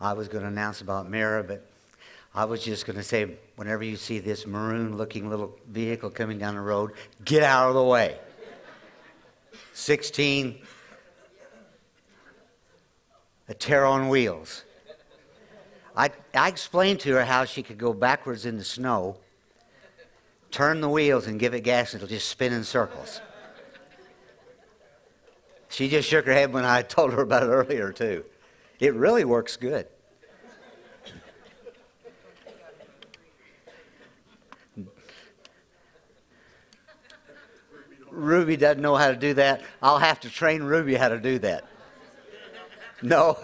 I was going to announce about Mira, but I was just going to say whenever you see this maroon looking little vehicle coming down the road, get out of the way. 16, a tear on wheels. I, I explained to her how she could go backwards in the snow, turn the wheels, and give it gas, and it'll just spin in circles. She just shook her head when I told her about it earlier, too. It really works good. Ruby doesn't know how to do that. I'll have to train Ruby how to do that. No.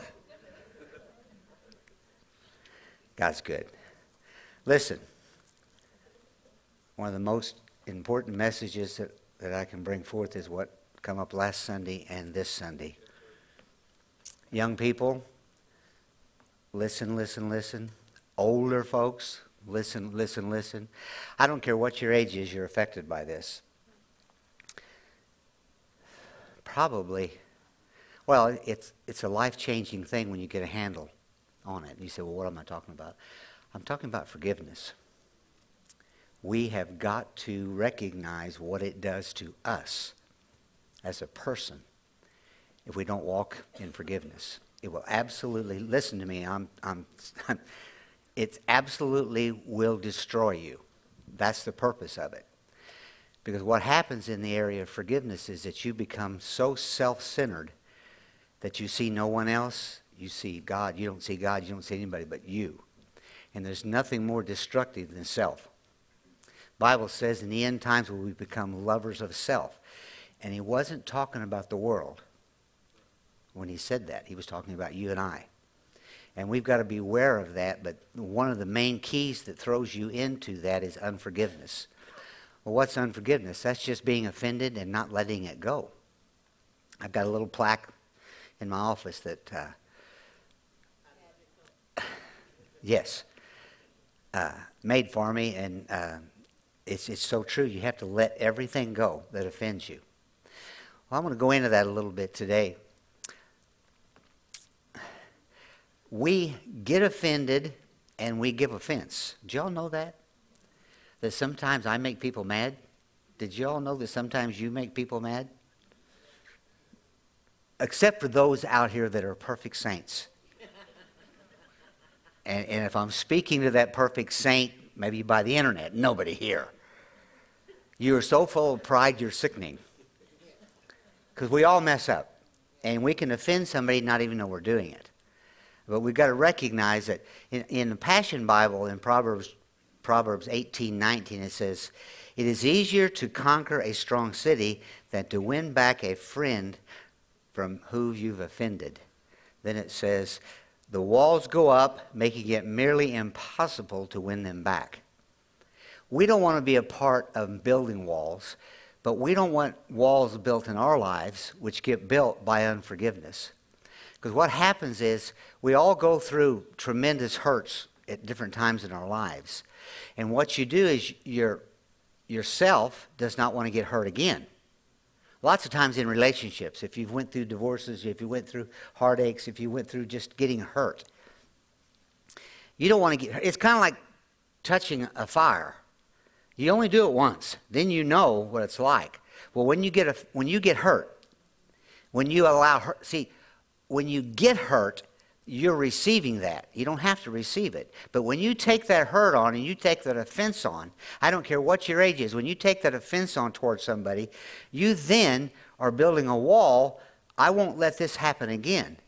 God's good. Listen, one of the most important messages that, that I can bring forth is what come up last Sunday and this Sunday. Young people, listen, listen, listen. Older folks, listen, listen, listen. I don't care what your age is, you're affected by this. Probably, well, it's, it's a life changing thing when you get a handle on it. And you say, well, what am I talking about? I'm talking about forgiveness. We have got to recognize what it does to us as a person if we don't walk in forgiveness. It will absolutely, listen to me, I'm, I'm, I'm, it absolutely will destroy you. That's the purpose of it. Because what happens in the area of forgiveness is that you become so self centered that you see no one else, you see God. You don't see God, you don't see anybody but you. And there's nothing more destructive than self. Bible says in the end times will we become lovers of self. And he wasn't talking about the world when he said that. He was talking about you and I. And we've got to be aware of that, but one of the main keys that throws you into that is unforgiveness. Well, what's unforgiveness? That's just being offended and not letting it go. I've got a little plaque in my office that uh, Yes. Uh, made for me, and uh, it's, it's so true. You have to let everything go that offends you. Well, I'm going to go into that a little bit today. We get offended and we give offense. Did y'all know that? That sometimes I make people mad? Did y'all know that sometimes you make people mad? Except for those out here that are perfect saints. And, and if I'm speaking to that perfect saint, maybe by the internet, nobody here. You are so full of pride, you're sickening. Because we all mess up. And we can offend somebody not even know we're doing it. But we've got to recognize that in, in the Passion Bible, in Proverbs, Proverbs 18 19, it says, It is easier to conquer a strong city than to win back a friend from whom you've offended. Then it says, the walls go up, making it merely impossible to win them back. We don't want to be a part of building walls, but we don't want walls built in our lives which get built by unforgiveness. Because what happens is we all go through tremendous hurts at different times in our lives. And what you do is your yourself does not want to get hurt again. Lots of times in relationships, if you've went through divorces, if you went through heartaches, if you went through just getting hurt, you don't want to get hurt. It's kind of like touching a fire. You only do it once, then you know what it's like. Well, when you get a, when you get hurt, when you allow hurt, see, when you get hurt, you're receiving that. You don't have to receive it. But when you take that hurt on and you take that offense on, I don't care what your age is, when you take that offense on towards somebody, you then are building a wall. I won't let this happen again.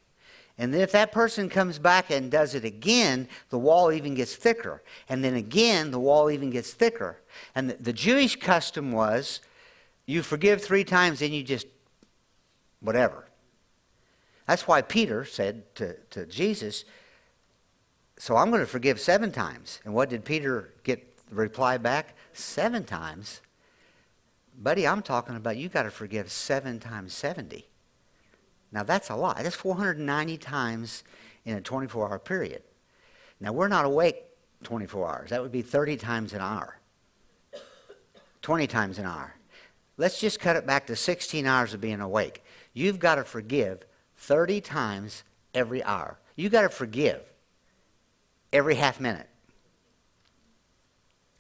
And then if that person comes back and does it again, the wall even gets thicker. And then again, the wall even gets thicker. And the, Jewish custom was you forgive three times, then you just, whatever. That's why Peter said to, to Jesus, So I'm going to forgive seven times. And what did Peter get the reply back? Seven times? Buddy, I'm talking about you got to forgive seven times 70. Now that's a lot. That's 490 times in a 24 hour period. Now we're not awake 24 hours. That would be 30 times an hour, 20 times an hour. Let's just cut it back to 16 hours of being awake. You've got to forgive 30 times every hour. You got to forgive. every half minute.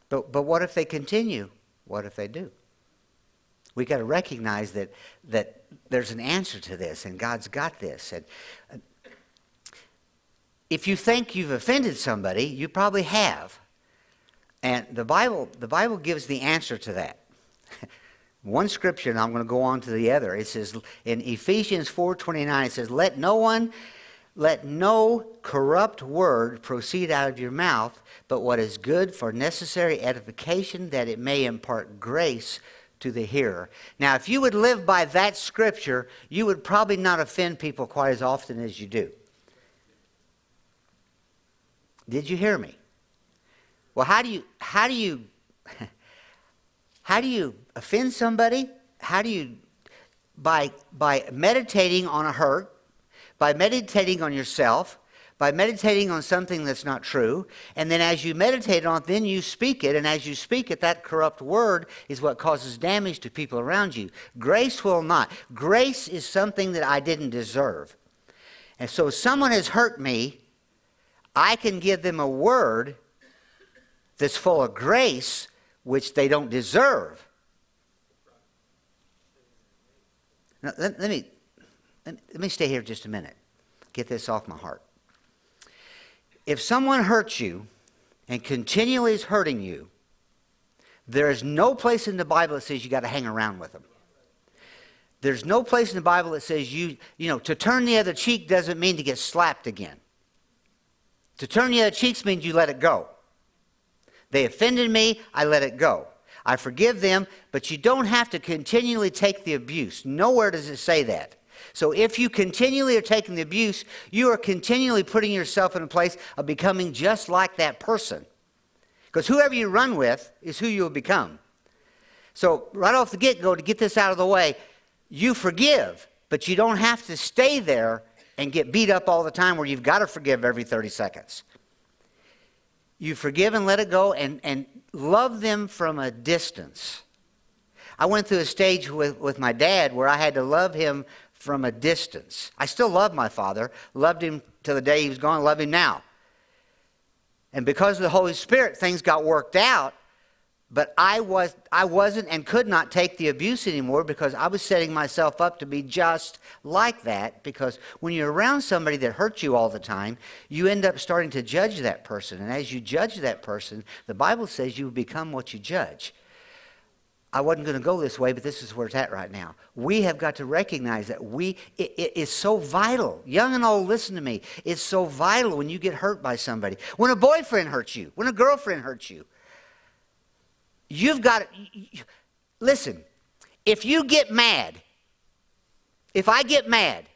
But, but what if they continue? What if they do? We got to recognize that, that there's an answer to this, and God's got this. And uh, if you think you've offended somebody, you probably have. And the Bible, the Bible gives the answer to that. One scripture, and I'm going to go on to the other. It says in Ephesians 4:29, it says, "Let no one, let no corrupt word proceed out of your mouth, but what is good for necessary edification, that it may impart grace to the hearer." Now, if you would live by that scripture, you would probably not offend people quite as often as you do. Did you hear me? Well, how do you how do you how do you offend somebody? How do you by by meditating on a hurt, by meditating on yourself, by meditating on something that's not true, and then as you meditate on it, then you speak it, and as you speak it, that corrupt word is what causes damage to people around you. Grace will not. Grace is something that I didn't deserve. And so if someone has hurt me, I can give them a word that's full of grace, which they don't deserve. Now, let, let, me, let, me stay here just a minute. Get this off my heart. If someone hurts you and continually is hurting you, there is no place in the Bible that says you got to hang around with them. There's no place in the Bible that says you, you know, to turn the other cheek doesn't mean to get slapped again. To turn the other cheeks means you let it go. They offended me, I let it go. I forgive them, but you don't have to continually take the abuse. Nowhere does it say that. So if you continually are taking the abuse, you are continually putting yourself in a place of becoming just like that person. Because whoever you run with is who you'll become. So, right off the get go, to get this out of the way, you forgive, but you don't have to stay there and get beat up all the time where you've got to forgive every 30 seconds. You forgive and let it go and, and love them from a distance. I went through a stage with, with my dad where I had to love him from a distance. I still love my father, loved him to the day he was gone, love him now. And because of the Holy Spirit, things got worked out but I, was, I wasn't and could not take the abuse anymore because I was setting myself up to be just like that. Because when you're around somebody that hurts you all the time, you end up starting to judge that person. And as you judge that person, the Bible says you become what you judge. I wasn't going to go this way, but this is where it's at right now. We have got to recognize that we it, it is so vital. Young and old, listen to me. It's so vital when you get hurt by somebody. When a boyfriend hurts you, when a girlfriend hurts you, You've got to, listen, if you get mad, if I get mad,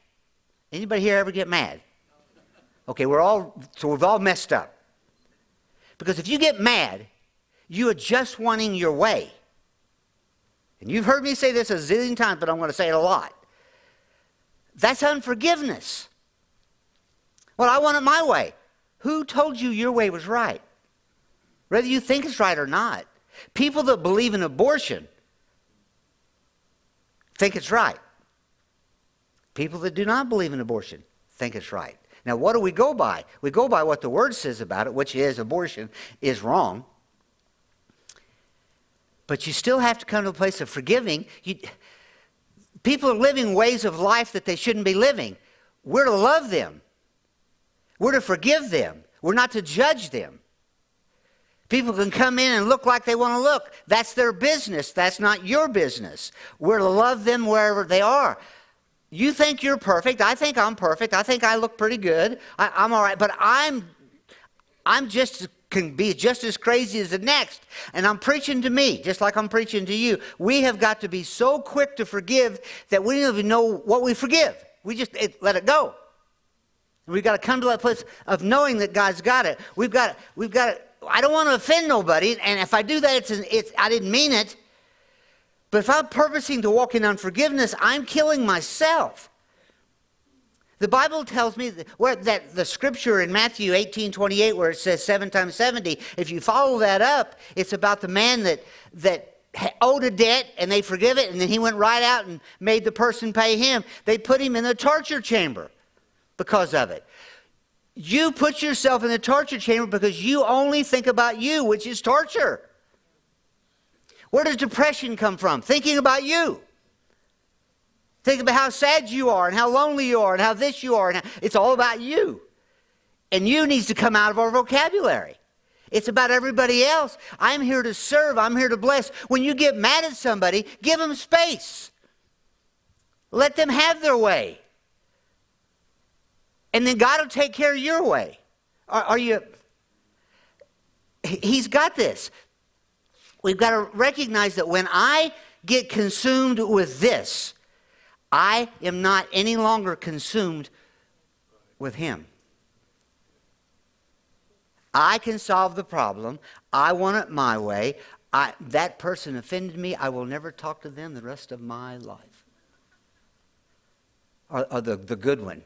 anybody here ever get mad? Okay, we're all, so we've all messed up. Because if you get mad, you are just wanting your way. And you've heard me say this a zillion times, but I'm going to say it a lot. That's unforgiveness. Well, I want it my way. Who told you your way was right? Whether you think it's right or not. People that believe in abortion think it's right. People that do not believe in abortion think it's right. Now, what do we go by? We go by what the Word says about it, which is abortion is wrong. But you still have to come to a place of forgiving. You, people are living ways of life that they shouldn't be living. We're to love them, we're to forgive them, we're not to judge them. People can come in and look like they want to look. That's their business. That's not your business. We're to love them wherever they are. You think you're perfect. I think I'm perfect. I think I look pretty good. I, am all right. But I'm, I'm just can be just as crazy as the next. And I'm preaching to me, just like I'm preaching to you. We have got to be so quick to forgive that we don't even know what we forgive. We just it, let it go. We've got to come to that place of knowing that God's got it. We've got, we've got to I don't want to offend nobody, and if I do that, it's, an, it's I didn't mean it. But if I'm purposing to walk in unforgiveness, I'm killing myself. The Bible tells me that, where, that the scripture in Matthew 18 28, where it says seven times 70, if you follow that up, it's about the man that, that owed a debt and they forgive it, and then he went right out and made the person pay him. They put him in the torture chamber because of it. You put yourself in the torture chamber because you only think about you, which is torture. Where does depression come from? Thinking about you. Think about how sad you are and how lonely you are and how this you are. And how, it's all about you. And you needs to come out of our vocabulary. It's about everybody else. I'm here to serve. I'm here to bless. When you get mad at somebody, give them space. Let them have their way. And then God will take care of your way. Are, are you? He's got this. We've got to recognize that when I get consumed with this, I am not any longer consumed with Him. I can solve the problem. I want it my way. I, that person offended me. I will never talk to them the rest of my life. Or, or the, the good one.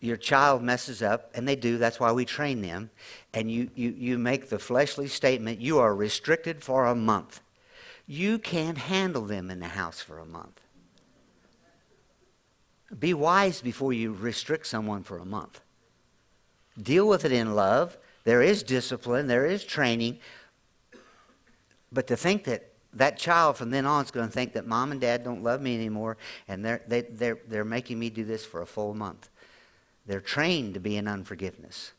Your child messes up, and they do. That's why we train them. And you, you, you make the fleshly statement you are restricted for a month. You can't handle them in the house for a month. Be wise before you restrict someone for a month. Deal with it in love. There is discipline, there is training. But to think that that child from then on is going to think that mom and dad don't love me anymore and they're, they, they're, they're making me do this for a full month. They're trained to be in unforgiveness.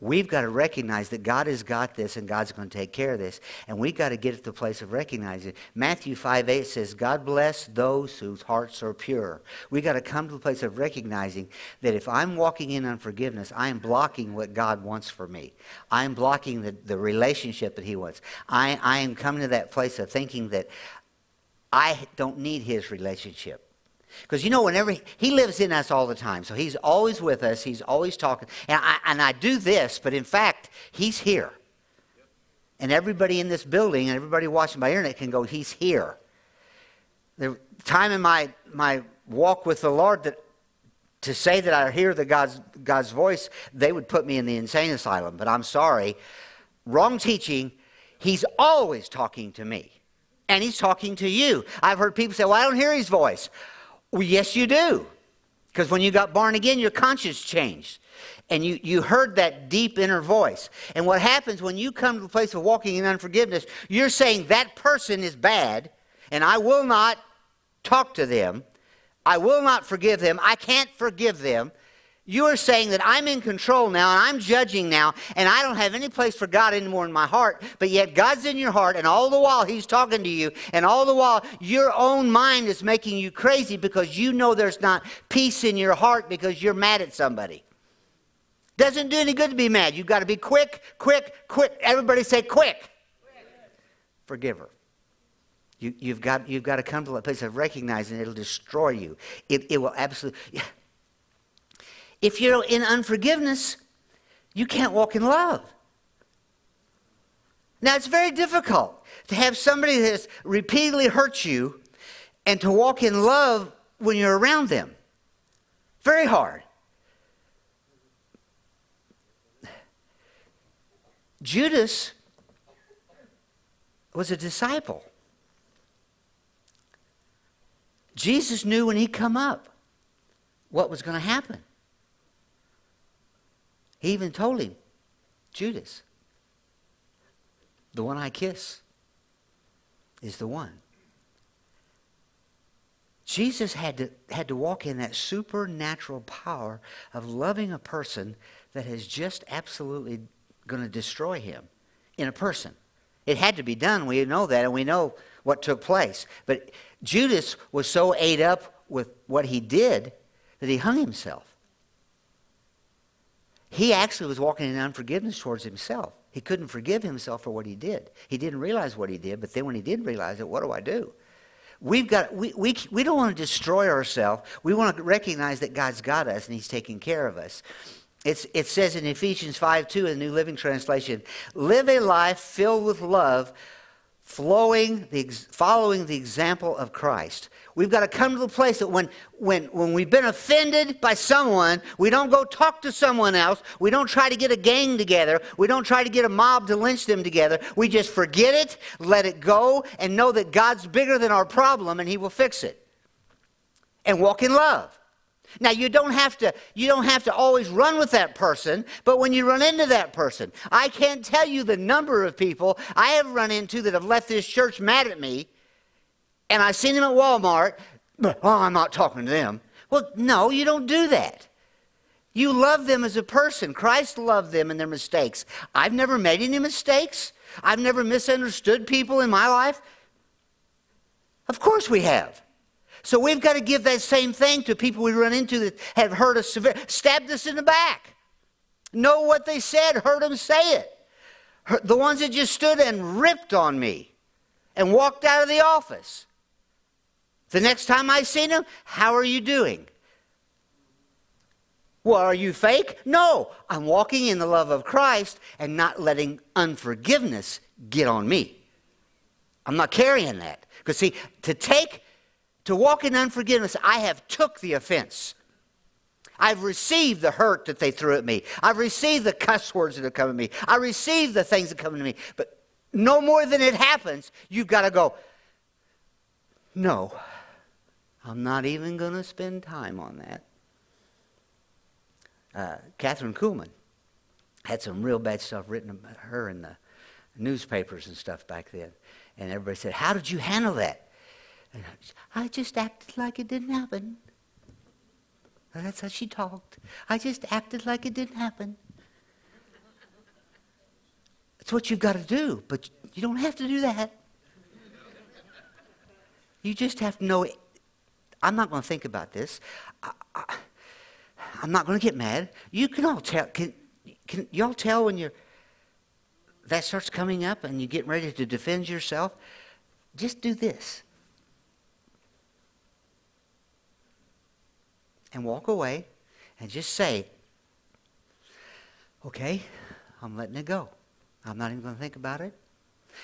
We've got to recognize that God has got this and God's going to take care of this. And we've got to get to the place of recognizing it. Matthew 5 8 says, God bless those whose hearts are pure. We've got to come to the place of recognizing that if I'm walking in unforgiveness, I am blocking what God wants for me. I am blocking the, the relationship that He wants. I, I am coming to that place of thinking that I don't need His relationship. Because you know, whenever he, he, lives in us all the time, so he's always with us, he's always talking. And I, and I do this, but in fact, he's here. And everybody in this building and everybody watching by internet can go, he's here. The time in my, my walk with the Lord that to say that I hear the God's, God's voice, they would put me in the insane asylum. But I'm sorry. Wrong teaching. He's always talking to me. And he's talking to you. I've heard people say, Well, I don't hear his voice. Well, yes, you do. Because when you got born again, your conscience changed. And you, you heard that deep inner voice. And what happens when you come to the place of walking in unforgiveness, you're saying that person is bad, and I will not talk to them. I will not forgive them. I can't forgive them. You are saying that I'm in control now and I'm judging now and I don't have any place for God anymore in my heart, but yet God's in your heart and all the while He's talking to you and all the while your own mind is making you crazy because you know there's not peace in your heart because you're mad at somebody. Doesn't do any good to be mad. You've got to be quick, quick, quick. Everybody say quick. Forgive her. You, have got, you've got to come to a place of recognizing it'll destroy you. It, it will absolutely. If you're in unforgiveness, you can't walk in love. Now, it's very difficult to have somebody that has repeatedly hurt you and to walk in love when you're around them. Very hard. Judas was a disciple. Jesus knew when he come up what was going to happen. He even told him, Judas, the one I kiss is the one. Jesus had to, had to walk in that supernatural power of loving a person that is just absolutely going to destroy him in a person. It had to be done. We know that, and we know what took place. But Judas was so ate up with what he did that he hung himself. He actually was walking in unforgiveness towards himself. He couldn't forgive himself for what he did. He didn't realize what he did, but then when he did realize it, what do I do? We've got, we, we, we don't want to destroy ourselves. We want to recognize that God's got us and He's taking care of us. It's, it says in Ephesians 5 2 in the New Living Translation live a life filled with love, flowing the, following the example of Christ. We've got to come to the place that when, when, when we've been offended by someone, we don't go talk to someone else. We don't try to get a gang together. We don't try to get a mob to lynch them together. We just forget it, let it go, and know that God's bigger than our problem and He will fix it. And walk in love. Now you don't have to you don't have to always run with that person, but when you run into that person, I can't tell you the number of people I have run into that have left this church mad at me, and I've seen them at Walmart. But, oh, I'm not talking to them. Well, no, you don't do that. You love them as a person. Christ loved them and their mistakes. I've never made any mistakes. I've never misunderstood people in my life. Of course we have. So we've got to give that same thing to people we run into that have hurt us stabbed us in the back. Know what they said, heard them say it. The ones that just stood and ripped on me and walked out of the office. The next time I see them, how are you doing? Well, are you fake? No, I'm walking in the love of Christ and not letting unforgiveness get on me. I'm not carrying that. Because see, to take, to walk in unforgiveness, I have took the offense. I've received the hurt that they threw at me. I've received the cuss words that have come at me. I received the things that come to me. But no more than it happens, you've got to go, no, I'm not even going to spend time on that. Uh, Kathryn Kuhlman had some real bad stuff written about her in the newspapers and stuff back then. And everybody said, How did you handle that? And I just acted like it didn't happen. And that's how she talked. I just acted like it didn't happen. That's what you've got to do, but you don't have to do that. You just have to know I'm not going to think about this. I, I'm not going to get mad. You can all tell. Can, can y'all tell when you're that starts coming up and you're getting ready to defend yourself? Just do this. And walk away and just say, okay, I'm letting it go. I'm not even going to think about it.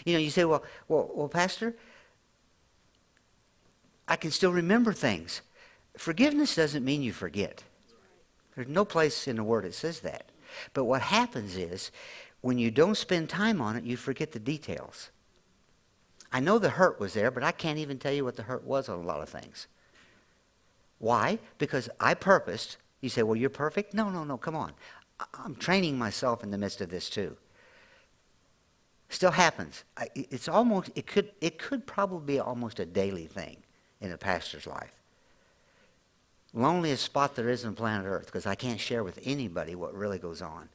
You know, you say, well, well, well, Pastor, I can still remember things. Forgiveness doesn't mean you forget. There's no place in the Word that says that. But what happens is, when you don't spend time on it, you forget the details. I know the hurt was there, but I can't even tell you what the hurt was on a lot of things. Why? Because I purposed. You say, well, you're perfect? No, no, no, come on. I'm training myself in the midst of this too. Still happens. It's almost, it could, it could probably be almost a daily thing in a pastor's life. Loneliest spot there is on planet Earth because I can't share with anybody what really goes on.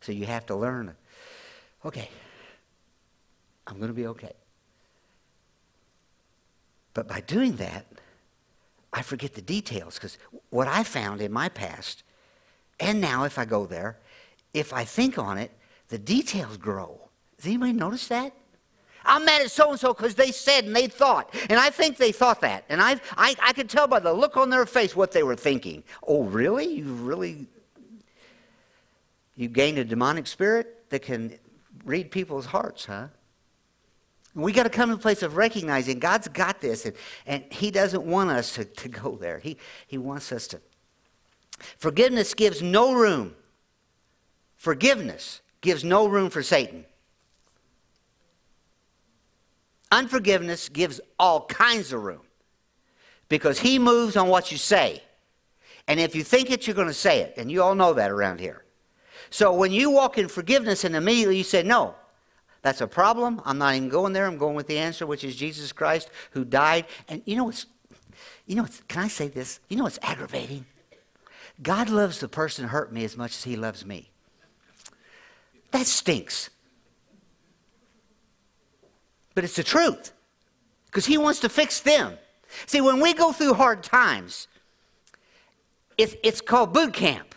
So you have to learn. Okay, I'm going to be okay. But by doing that, I forget the details because what I found in my past, and now if I go there, if I think on it, the details grow. Does anybody notice that? I'm mad at so and so because they said and they thought. And I think they thought that. And I, I, I could tell by the look on their face what they were thinking. Oh, really? You really? You gained a demonic spirit that can read people's hearts, huh? We got to come to a place of recognizing God's got this, and, and He doesn't want us to, to go there. He, he wants us to. Forgiveness gives no room. Forgiveness gives no room for Satan. Unforgiveness gives all kinds of room because he moves on what you say. And if you think it, you're going to say it. And you all know that around here. So when you walk in forgiveness and immediately you say, no, that's a problem. I'm not even going there. I'm going with the answer, which is Jesus Christ who died. And you know what's, you know what's, can I say this? You know what's aggravating? God loves the person who hurt me as much as he loves me. That stinks but it's the truth because He wants to fix them. See, when we go through hard times, it's, it's called boot camp.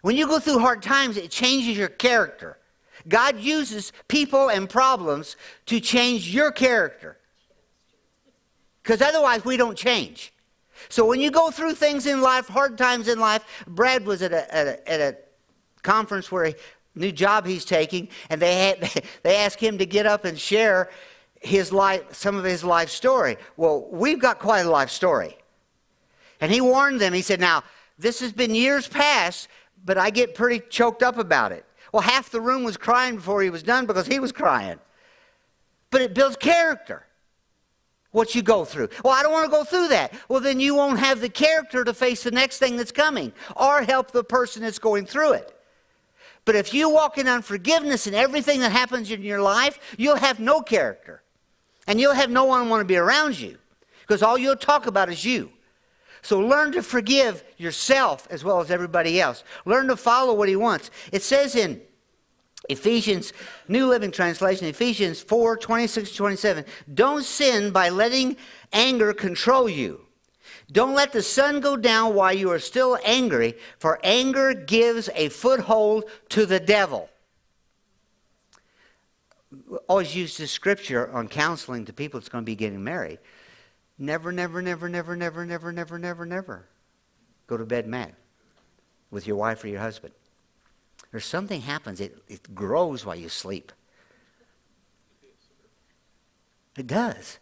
When you go through hard times, it changes your character. God uses people and problems to change your character. Because otherwise, we don't change. So when you go through things in life, hard times in life, Brad was at a, at a, at a conference where he, new job he's taking, and they, had, they asked him to get up and share his life, some of his life story. Well, we've got quite a life story. And he warned them, he said, Now, this has been years past, but I get pretty choked up about it. Well, half the room was crying before he was done because he was crying. But it builds character. what you go through. Well, I don't want to go through that. Well, then you won't have the character to face the next thing that's coming or help the person that's going through it. But if you walk in unforgiveness in everything that happens in your life, you'll have no character. And you'll have no one want to be around you because all you'll talk about is you. So learn to forgive yourself as well as everybody else. Learn to follow what he wants. It says in Ephesians, New Living Translation, Ephesians 4 26 27. Don't sin by letting anger control you. Don't let the sun go down while you are still angry, for anger gives a foothold to the devil. Always use this scripture on counseling to people that's going to be getting married. Never, never, never, never, never, never, never, never, never go to bed mad with your wife or your husband. There's something happens, it, it grows while you sleep. It does.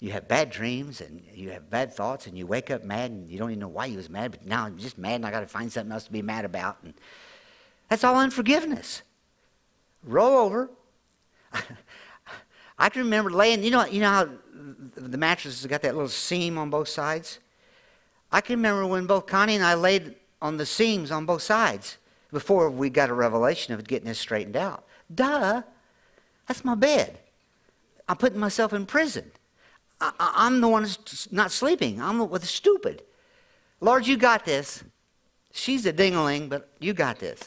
You have bad dreams and you have bad thoughts and you wake up mad and you don't even know why you was mad, but now I'm just mad and I got to find something else to be mad about. And that's all unforgiveness. Roll over. I can remember laying, you know, you know how the mattress has got that little seam on both sides? I can remember when both Connie and I laid on the seams on both sides before we got a revelation of getting this straightened out. Duh. That's my bed. I'm putting myself in prison. I, am the one who's not sleeping. I'm the, the stupid. Lord, you got this. She's a dingaling, but you got this.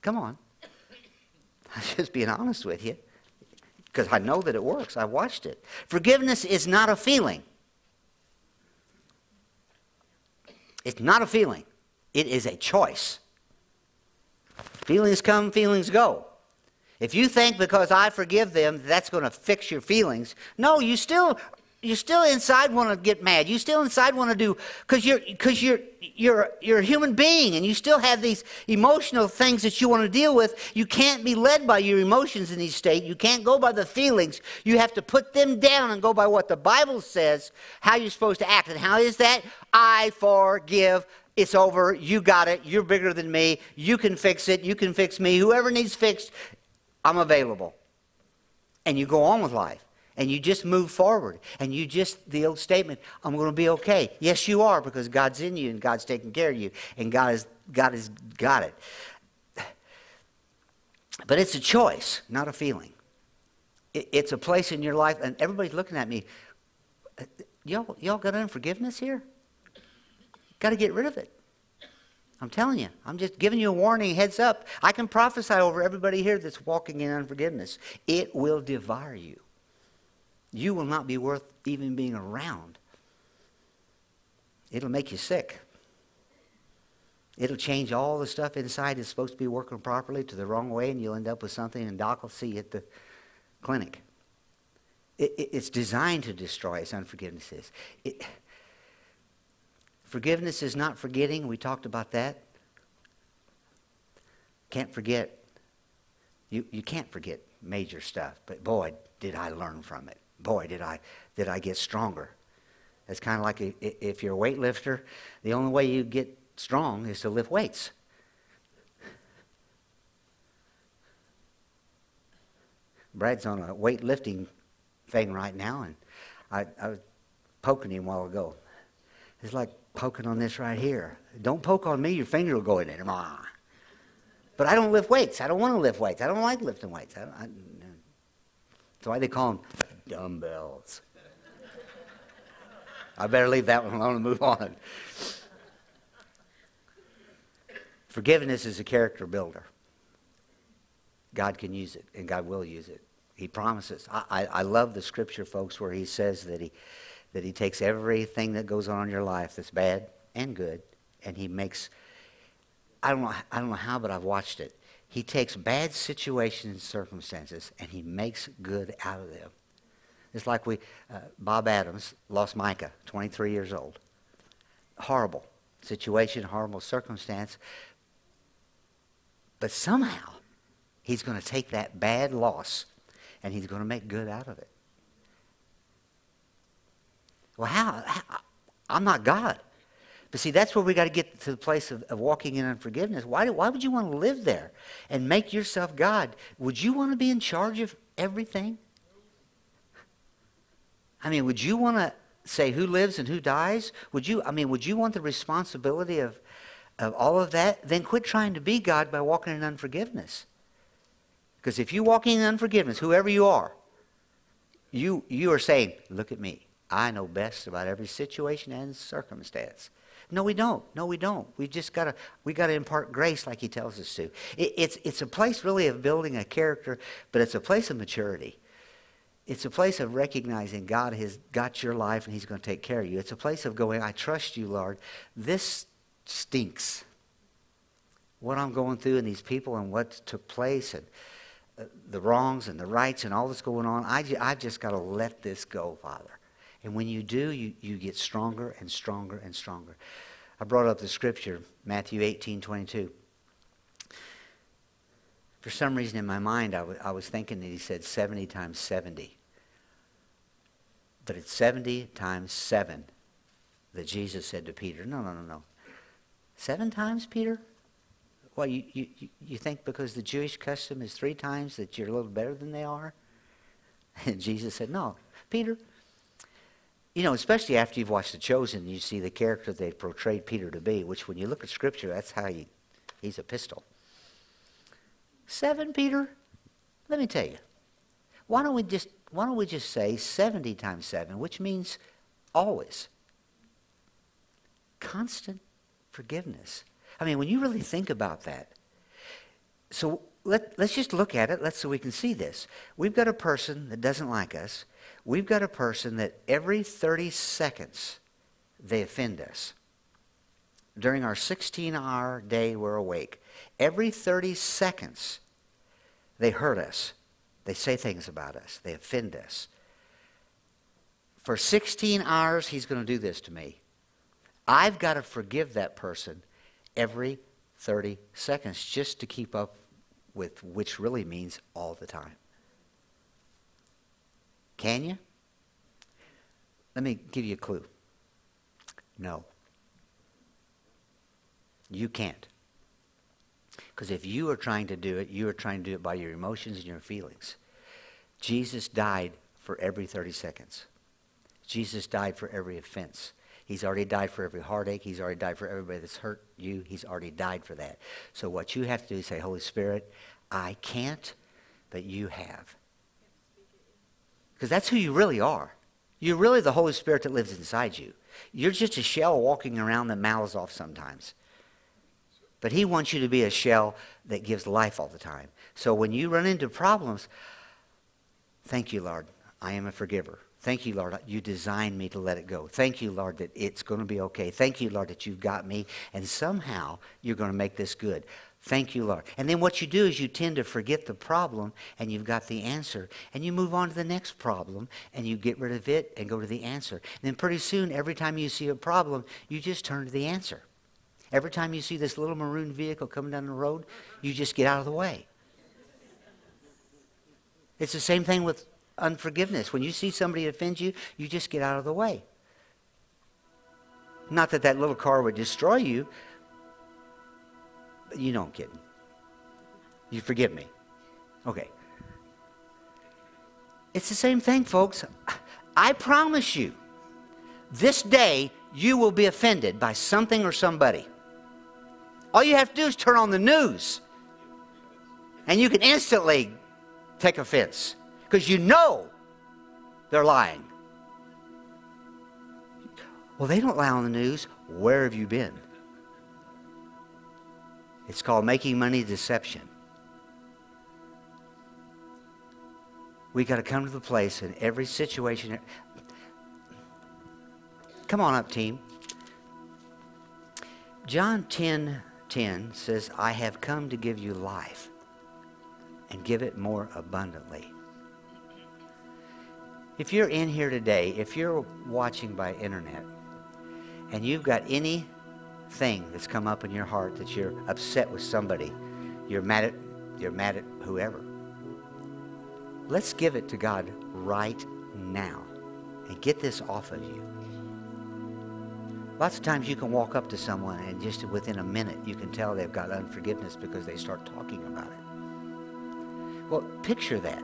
Come on. I'm just being honest with you because I know that it works. I watched it. Forgiveness is not a feeling. It's not a feeling, it is a choice. Feelings come, feelings go. If you think because I forgive them, that's going to fix your feelings, no, you still you still inside want to get mad. You still inside want to do because you're because you're you're you're a human being and you still have these emotional things that you want to deal with. You can't be led by your emotions in these state. You can't go by the feelings. You have to put them down and go by what the Bible says how you're supposed to act. And how is that? I forgive. It's over. You got it. You're bigger than me. You can fix it. You can fix me. Whoever needs fixed, I'm available. And you go on with life and you just move forward. And you just the old statement i'm going to be okay. Yes you are because god's in you and god's taking care of you and god has god has got it. But it's a choice not a feeling. It's a place in your life and everybody's looking at me uh, y'all, y'all got unforgiveness here? Got to get rid of it. I'm telling you i'm just giving you a warning heads up. I can prophesy over everybody here that's walking in unforgiveness. It will devour you you will not be worth even being around. It'll make you sick. It'll change all the stuff inside that's supposed to be working properly to the wrong way, and you'll end up with something, and Doc will see you at the clinic. It, it, it's designed to destroy us, unforgiveness is. It, forgiveness is not forgetting. We talked about that. Can't forget. You, you can't forget major stuff, but boy, did I learn from it boy, did I, did I get stronger. It's kind of like if you're a weightlifter, the only way you get strong is to lift weights. Brad's on a weightlifting thing right now, and I, I was poking him a while ago. It's like poking on this right here. Don't poke on me, your finger will go in it. But I don't lift weights. I don't want to lift weights. I don't like lifting weights. I, I, that's why they call them dumbbells. I better leave that one alone and move on. Forgiveness is a character builder. God can use it, and God will use it. He promises. I, I, I, love the scripture, folks, where He says that He that He takes everything that goes on in your life that's bad and good, and He makes. I don't know. I don't know how, but I've watched it. He takes bad situations and circumstances, and He makes good out of them. It's like we, uh, Bob Adams lost Micah, 23 years old. Horrible situation, horrible circumstance. But somehow, he's going to take that bad loss and he's going to make good out of it. Well, how? how? I'm not God. But see, that's where we got to get to the place of, of walking in unforgiveness. Why, why would you want to live there and make yourself God? Would you want to be in charge of everything? I mean, would you want to say who lives and who dies? Would you, I mean, would you want the responsibility of, of all of that? Then quit trying to be God by walking in unforgiveness. Because if you walk in unforgiveness, whoever you are, you, you are saying, look at me. I know best about every situation and circumstance. No, we don't. No, we don't. We just gotta we gotta impart grace like he tells us to. It, it's it's a place really of building a character, but it's a place of maturity. It's a place of recognizing God has got your life and He's going to take care of you. It's a place of going, I trust you, Lord. This stinks. What I'm going through and these people and what took place and uh, the wrongs and the rights and all that's going on, I, I've just got to let this go, Father. And when you do, you, you get stronger and stronger and stronger. I brought up the scripture, Matthew 18 22. For some reason in my mind, I, w- I was thinking that he said 70 times 70. But it's 70 times 7 that Jesus said to Peter. No, no, no, no. Seven times, Peter? Well, you, you, you think because the Jewish custom is three times that you're a little better than they are? And Jesus said, No, Peter, you know, especially after you've watched The Chosen, you see the character they portrayed Peter to be, which when you look at Scripture, that's how you, he's a pistol. Seven, Peter? Let me tell you. Why don't we just, why don't we just say 70 times 7, which means always. Constant forgiveness. I mean, when you really think about that, so let, let's just look at it. Let's so we can see this. We've got a person that doesn't like us. We've got a person that every 30 seconds they offend us. During our 16 hour day we're awake, every 30 seconds they hurt us. They say things about us. They offend us. For 16 hours, he's going to do this to me. I've got to forgive that person every 30 seconds just to keep up with, which really means all the time. Can you? Let me give you a clue. No. You can't. Because if you are trying to do it, you are trying to do it by your emotions and your feelings. Jesus died for every 30 seconds. Jesus died for every offense. He's already died for every heartache. He's already died for everybody that's hurt you. He's already died for that. So what you have to do is say, Holy Spirit, I can't, but you have. Because that's who you really are. You're really the Holy Spirit that lives inside you. You're just a shell walking around that mouths off sometimes. But he wants you to be a shell that gives life all the time. So when you run into problems, thank you, Lord. I am a forgiver. Thank you, Lord, you designed me to let it go. Thank you, Lord, that it's going to be okay. Thank you, Lord, that you've got me, and somehow you're going to make this good. Thank you, Lord. And then what you do is you tend to forget the problem and you've got the answer. And you move on to the next problem and you get rid of it and go to the answer. And then pretty soon, every time you see a problem, you just turn to the answer. Every time you see this little maroon vehicle coming down the road, you just get out of the way. It's the same thing with unforgiveness. When you see somebody offend you, you just get out of the way. Not that that little car would destroy you, but you don't get me. You forgive me. Okay. It's the same thing, folks. I promise you, this day you will be offended by something or somebody. All you have to do is turn on the news, and you can instantly take offense because you know they're lying. Well, they don't lie on the news. Where have you been? It's called making money deception. We got to come to the place in every situation. Come on up, team. John 10 10 says, I have come to give you life and give it more abundantly. If you're in here today, if you're watching by internet, and you've got anything that's come up in your heart that you're upset with somebody, you're mad at you're mad at whoever. Let's give it to God right now and get this off of you. Lots of times you can walk up to someone and just within a minute you can tell they've got unforgiveness because they start talking about it. Well, picture that.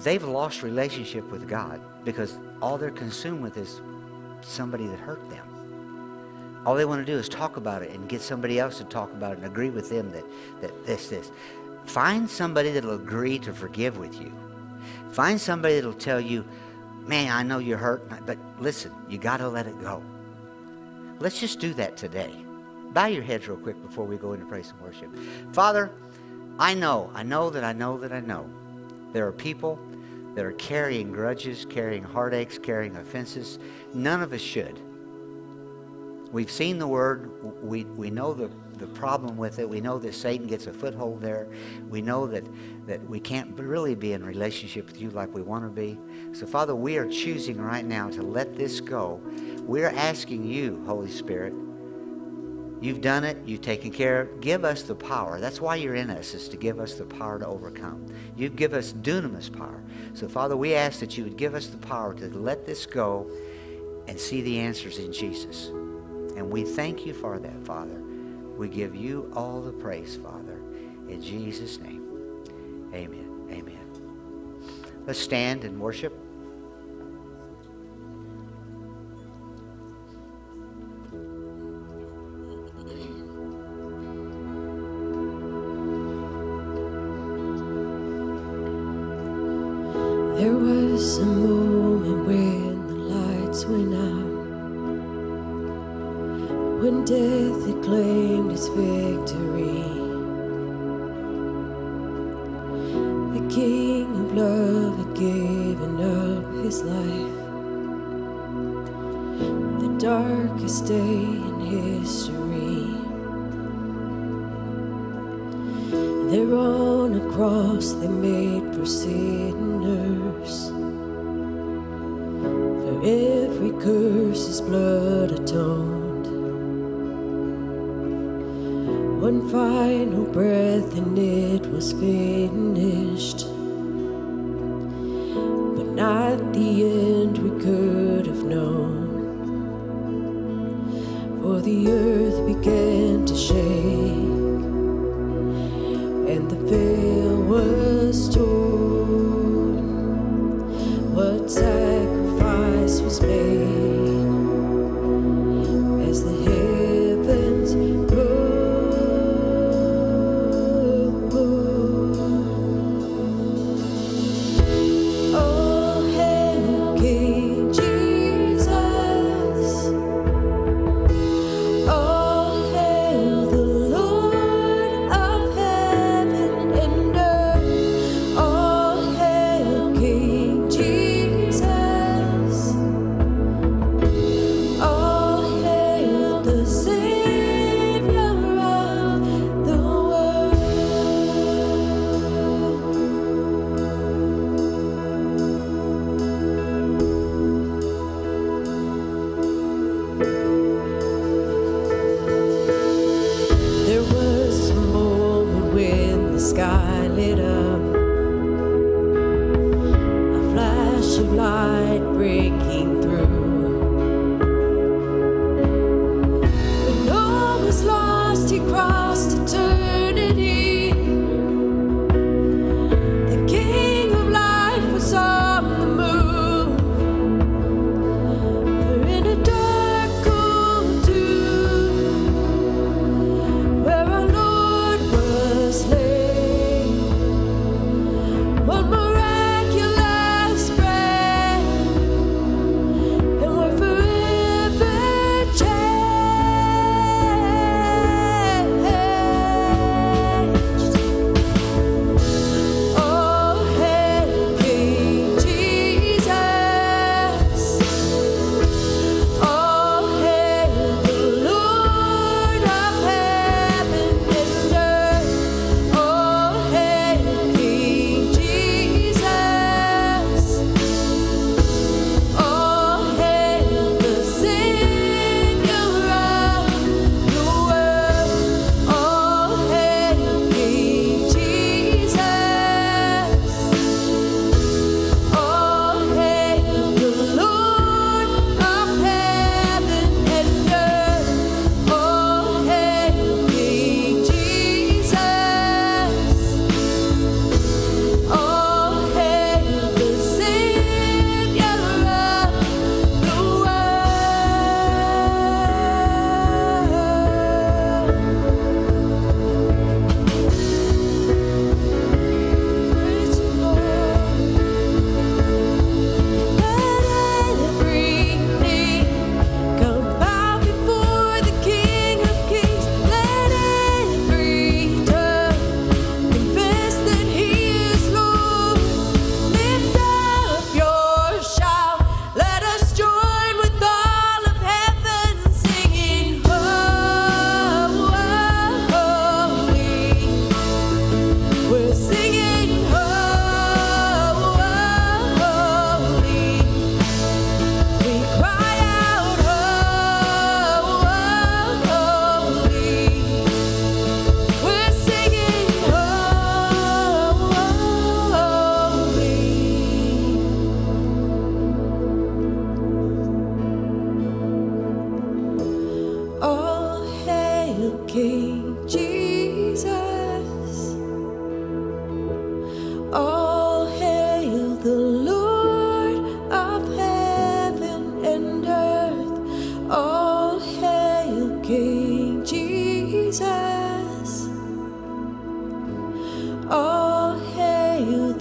they've lost relationship with God because all they're consumed with is somebody that hurt them. All they want to do is talk about it and get somebody else to talk about it and agree with them that, that this, this. Find somebody that'll agree to forgive with you. Find somebody that'll tell you, man, I know you're hurt, but listen, you got to let it go. Let's just do that today. Bow your heads real quick before we go into praise and worship. Father, I know, I know that I know that I know there are people that are carrying grudges, carrying heartaches, carrying offenses. None of us should. We've seen the word. We, we know the, the problem with it. We know that Satan gets a foothold there. We know that, that we can't really be in relationship with you like we want to be. So, Father, we are choosing right now to let this go. We're asking you, Holy Spirit, You've done it. You've taken care of Give us the power. That's why you're in us, is to give us the power to overcome. You give us dunamis power. So, Father, we ask that you would give us the power to let this go and see the answers in Jesus. And we thank you for that, Father. We give you all the praise, Father. In Jesus' name, amen. Amen. Let's stand and worship. When death had claimed its victory. The King of Love had given up his life, the darkest day in history. There on a cross they made for sinners. Final breath and it was finished. But not the end we could have known. For the earth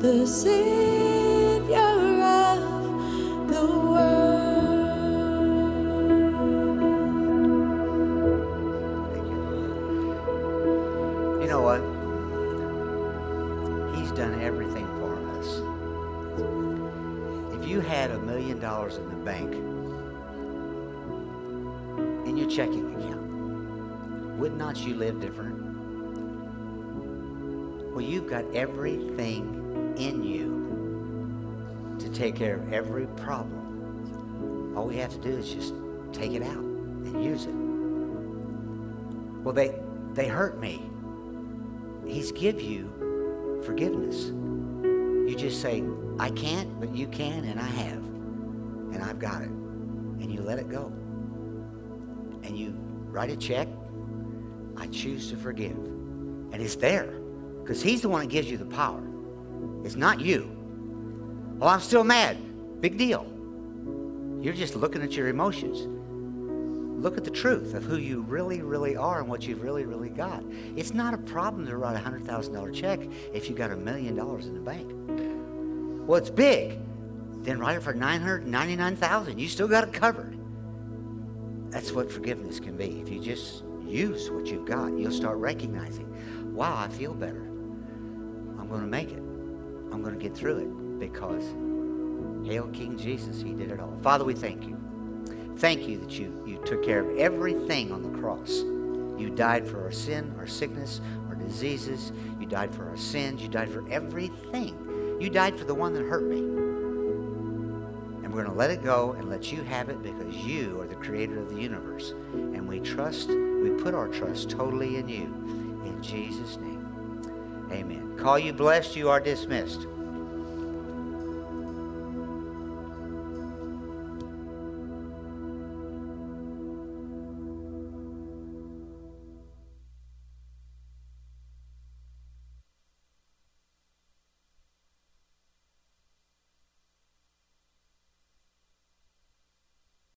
You know what? He's done everything for us. If you had a million dollars in the bank, in your checking account, would not you live different? Well, you've got everything in you to take care of every problem. All we have to do is just take it out and use it. Well, they they hurt me. He's give you forgiveness. You just say, I can't, but you can, and I have. And I've got it. And you let it go. And you write a check. I choose to forgive. And it's there. Because he's the one that gives you the power. It's not you. Oh, I'm still mad. Big deal. You're just looking at your emotions look at the truth of who you really, really are and what you've really, really got. It's not a problem to write a hundred thousand dollar check if you've got a million dollars in the bank. Well, it's big. Then write it for nine hundred ninety nine thousand. You still got it covered. That's what forgiveness can be. If you just use what you've got, you'll start recognizing, wow, I feel better. I'm going to make it. I'm going to get through it because hail King Jesus, He did it all. Father, we thank you. Thank you that you, you took care of everything on the cross. You died for our sin, our sickness, our diseases. You died for our sins. You died for everything. You died for the one that hurt me. And we're going to let it go and let you have it because you are the creator of the universe. And we trust, we put our trust totally in you. In Jesus' name, amen. Call you blessed, you are dismissed.